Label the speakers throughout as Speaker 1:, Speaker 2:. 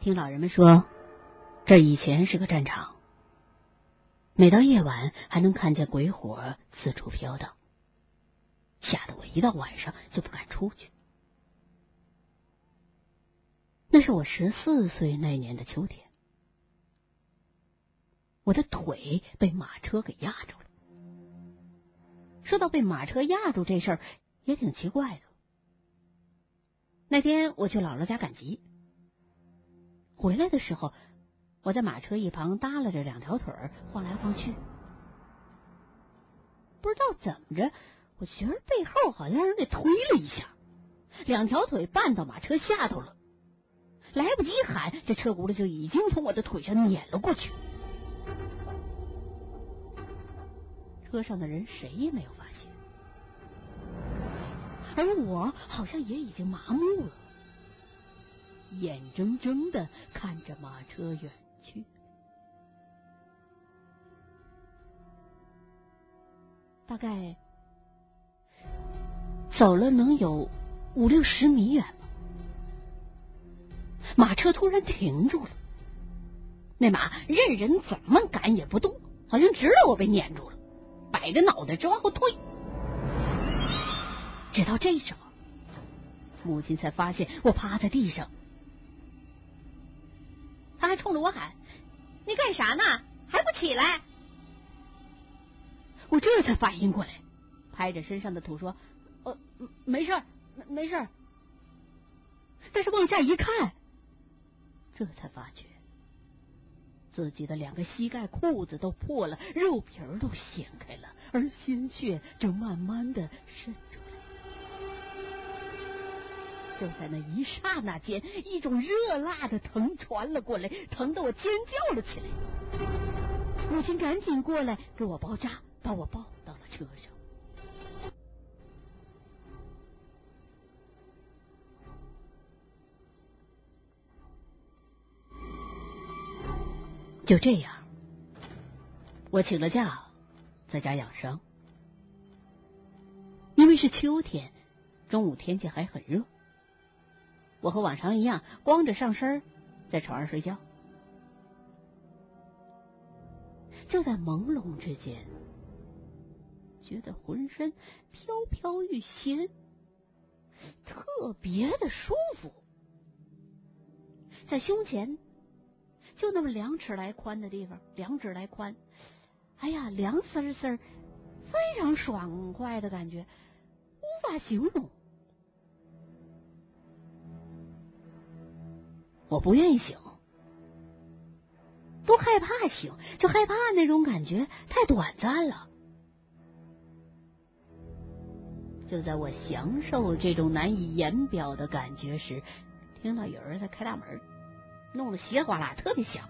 Speaker 1: 听老人们说，这以前是个战场，每到夜晚还能看见鬼火四处飘荡，吓得我一到晚上就不敢出去。那是我十四岁那年的秋天，我的腿被马车给压住了。说到被马车压住这事儿，也挺奇怪的。那天我去姥姥家赶集。回来的时候，我在马车一旁耷拉着两条腿儿，晃来晃去。不知道怎么着，我觉得背后好像人给推了一下，两条腿绊到马车下头了。来不及喊，这车轱辘就已经从我的腿上碾了过去。车上的人谁也没有发现，而我好像也已经麻木了。眼睁睁的看着马车远去，大概走了能有五六十米远吧。马车突然停住了，那马任人怎么赶也不动，好像知道我被撵住了，摆着脑袋直往后退。直到这时候，母亲才发现我趴在地上。他还冲着我喊：“你干啥呢？还不起来？”我这才反应过来，拍着身上的土说：“呃，没事儿，没事。”但是往下一看，这才发觉自己的两个膝盖裤子都破了，肉皮儿都掀开了，而鲜血正慢慢的渗出。就在那一刹那间，一种热辣的疼传了过来，疼得我尖叫了起来。母亲赶紧过来给我包扎，把我抱到了车上。就这样，我请了假，在家养伤。因为是秋天，中午天气还很热。我和往常一样，光着上身在床上睡觉。就在朦胧之间，觉得浑身飘飘欲仙，特别的舒服。在胸前，就那么两尺来宽的地方，两指来宽，哎呀，凉丝丝，非常爽快的感觉，无法形容。我不愿意醒，都害怕醒，就害怕那种感觉太短暂了。就在我享受这种难以言表的感觉时，听到有人在开大门，弄得稀里哗啦，特别响。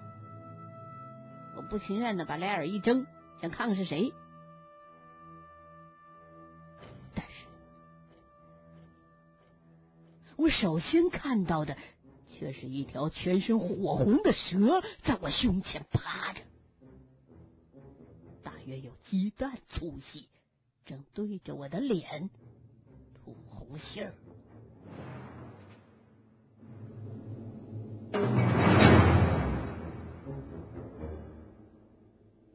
Speaker 1: 我不情愿的把俩眼一睁，想看看是谁，但是，我首先看到的。却是一条全身火红的蛇在我胸前趴着，大约有鸡蛋粗细，正对着我的脸吐红信儿。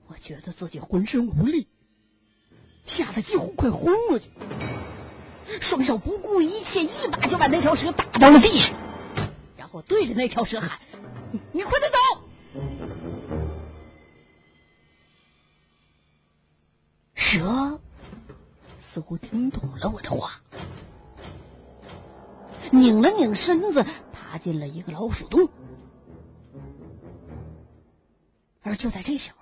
Speaker 1: 我觉得自己浑身无力，吓得几乎快昏过去，双手不顾一切，一把就把那条蛇打到了地上。我对着那条蛇喊：“你你快点走！”蛇似乎听懂了我的话，拧了拧身子，爬进了一个老鼠洞。而就在这时候，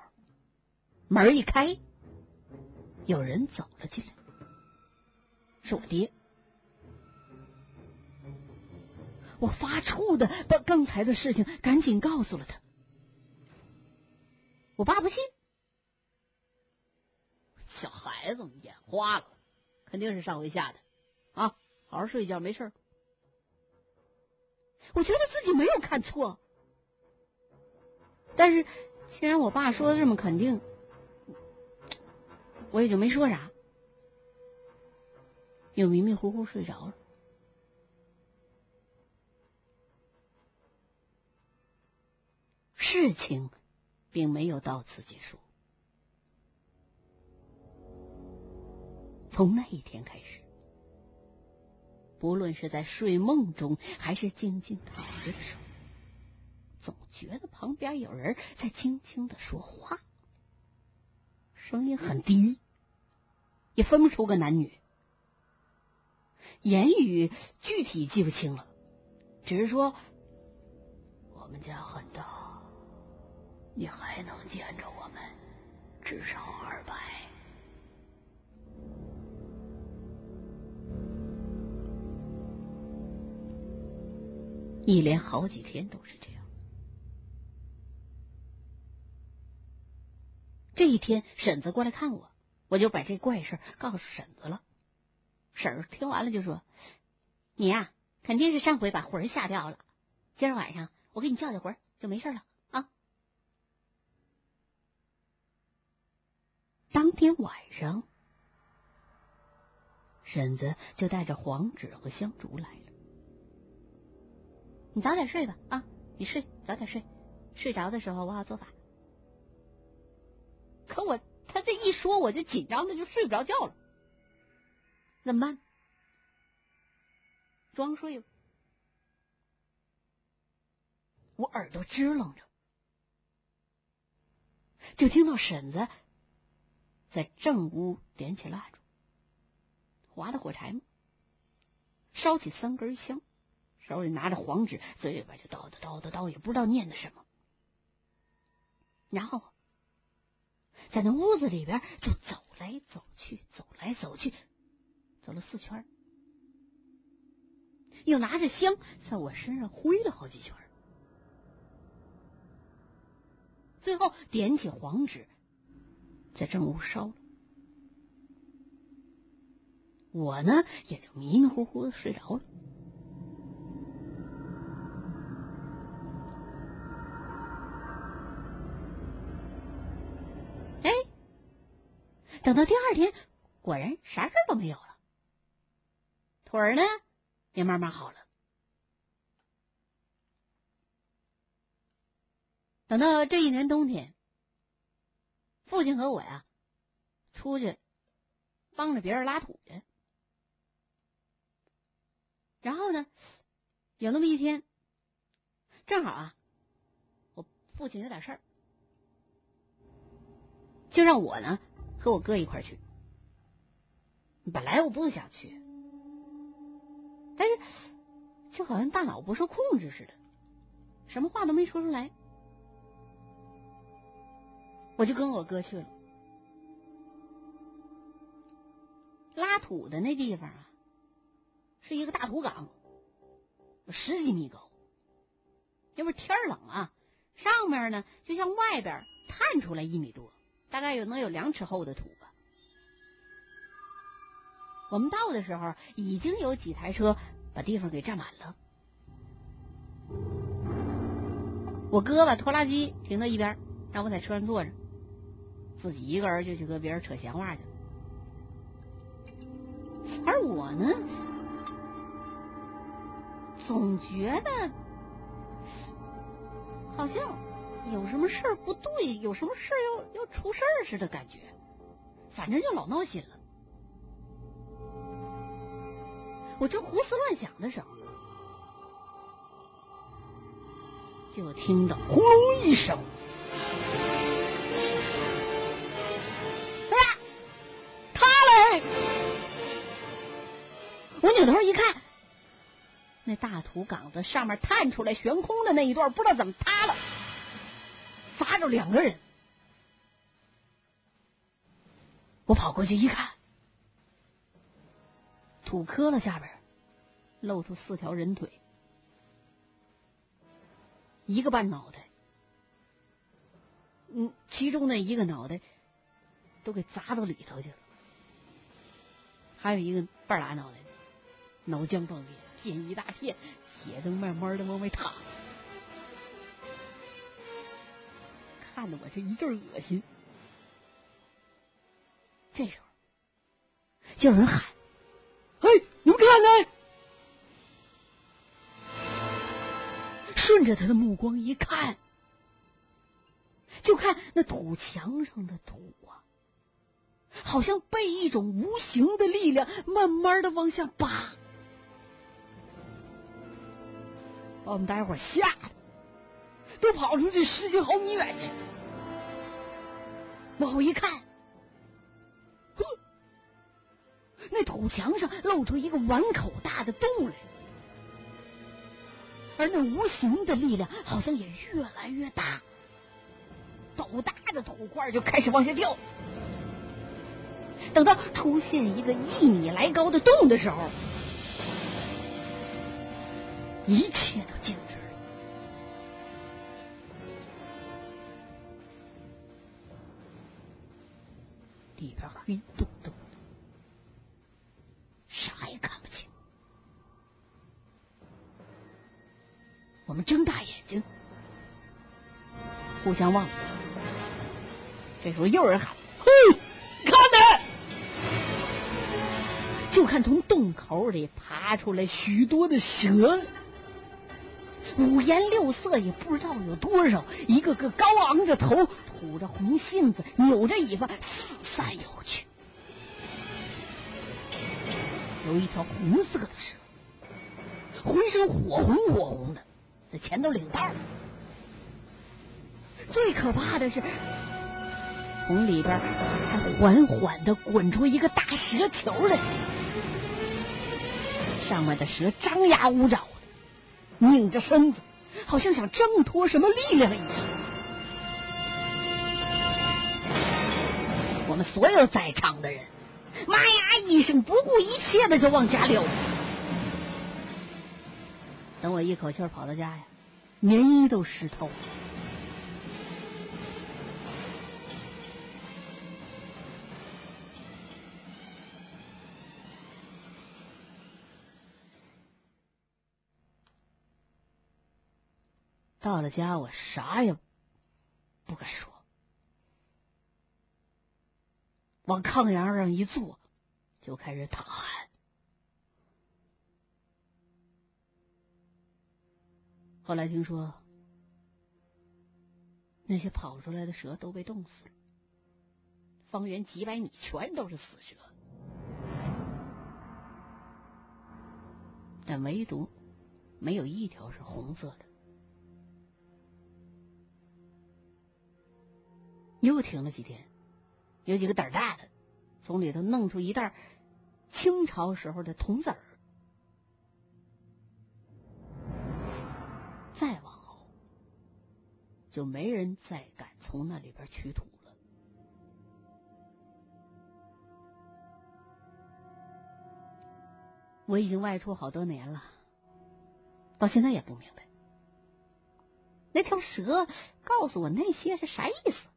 Speaker 1: 门一开，有人走了进来，是我爹。我发怵的把刚才的事情赶紧告诉了他，我爸不信，小孩子眼花了，肯定是上回吓的啊！好好睡一觉，没事。我觉得自己没有看错，但是既然我爸说的这么肯定，我也就没说啥，又迷迷糊糊睡着了。情并没有到此结束。从那一天开始，不论是在睡梦中，还是静静躺着的时候，总觉得旁边有人在轻轻的说话，声音很低，也分不出个男女，言语具体记不清了，只是说我们家很大，你还能见着我们至少二百。一连好几天都是这样。这一天，婶子过来看我，我就把这怪事告诉婶子了。婶儿听完了就说：“你呀，肯定是上回把魂吓掉了。今儿晚上我给你叫叫魂，就没事了啊。”当天晚上，婶子就带着黄纸和香烛来了。你早点睡吧，啊，你睡，早点睡。睡着的时候我好做法。可我他这一说，我就紧张的就睡不着觉了。怎么办？装睡吧。我耳朵支棱着，就听到婶子在正屋点起蜡烛，划的火柴嘛，烧起三根香。手里拿着黄纸，嘴里边就叨叨叨叨叨，也不知道念的什么。然后在那屋子里边就走来走去，走来走去，走了四圈，又拿着香在我身上挥了好几圈，最后点起黄纸，在正屋烧了。我呢，也就迷迷糊糊的睡着了。哎等到第二天，果然啥事都没有了，腿儿呢也慢慢好了。等到这一年冬天，父亲和我呀出去帮着别人拉土去，然后呢，有那么一天，正好啊，我父亲有点事儿，就让我呢。和我哥一块去，本来我不想去，但是就好像大脑不受控制似的，什么话都没说出来，我就跟我哥去了。拉土的那地方啊，是一个大土岗，十几米高，因为天冷啊，上面呢就像外边探出来一米多。大概有能有两尺厚的土吧。我们到的时候，已经有几台车把地方给占满了。我哥把拖拉机停到一边，让我在车上坐着，自己一个人就去和别人扯闲话去了。而我呢，总觉得好像。有什么事儿不对，有什么事儿要要出事儿似的感觉，反正就老闹心了。我正胡思乱想的时候，就听到轰隆一声，扭头一看，那大土岗子上面探出来悬空的那一段，不知道怎么塌了。砸着两个人，我跑过去一看，土磕了下边，露出四条人腿，一个半脑袋，嗯，其中的一个脑袋都给砸到里头去了，还有一个半拉脑袋，脑浆迸裂，溅一大片，血都慢慢的往外淌。看得我这一阵恶心。这时候，就有人喊：“嘿，你们看呢！”顺着他的目光一看，就看那土墙上的土啊，好像被一种无形的力量慢慢的往下扒，把我们大家伙吓得都跑出去十几毫米远去。往后一看，哼，那土墙上露出一个碗口大的洞来。而那无形的力量好像也越来越大，斗大的土块就开始往下掉。等到出现一个一米来高的洞的时候，一切都静止了，里边黑洞洞的，啥也看不清。我们睁大眼睛，互相望。这时候又有人喊：“嘿，看呢！”就看从洞口里爬出来许多的蛇，五颜六色，也不知道有多少，一个个高昂着头，吐着红信子，扭着尾巴，四散游去。有一条红色的蛇，浑身火红火红的。在前头领道，最可怕的是，从里边还缓缓的滚出一个大蛇球来，上面的蛇张牙舞爪，拧着身子，好像想挣脱什么力量一样。我们所有在场的人，妈呀一声，不顾一切的就往家溜。等我一口气跑到家呀，棉衣都湿透了。到了家，我啥也不敢说，往炕沿上一坐，就开始淌汗。后来听说，那些跑出来的蛇都被冻死了，方圆几百米全都是死蛇，但唯独没有一条是红色的。又停了几天，有几个胆大的从里头弄出一袋清朝时候的铜子儿。再往后就没人再敢从那里边取土了。我已经外出好多年了，到现在也不明白，那条蛇告诉我那些是啥意思？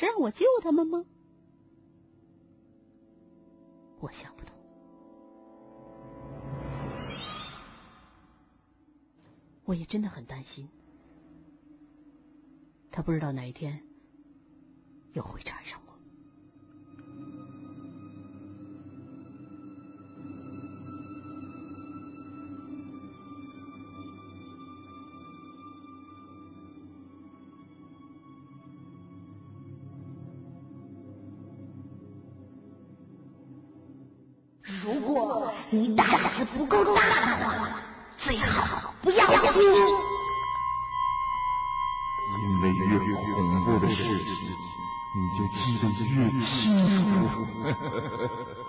Speaker 1: 是让我救他们吗？我想不通。我也真的很担心。他不知道哪一天又会缠上我。
Speaker 2: 你胆子不够大的话，最好不要听。
Speaker 3: 因为越恐怖的事情，你就记得越清楚。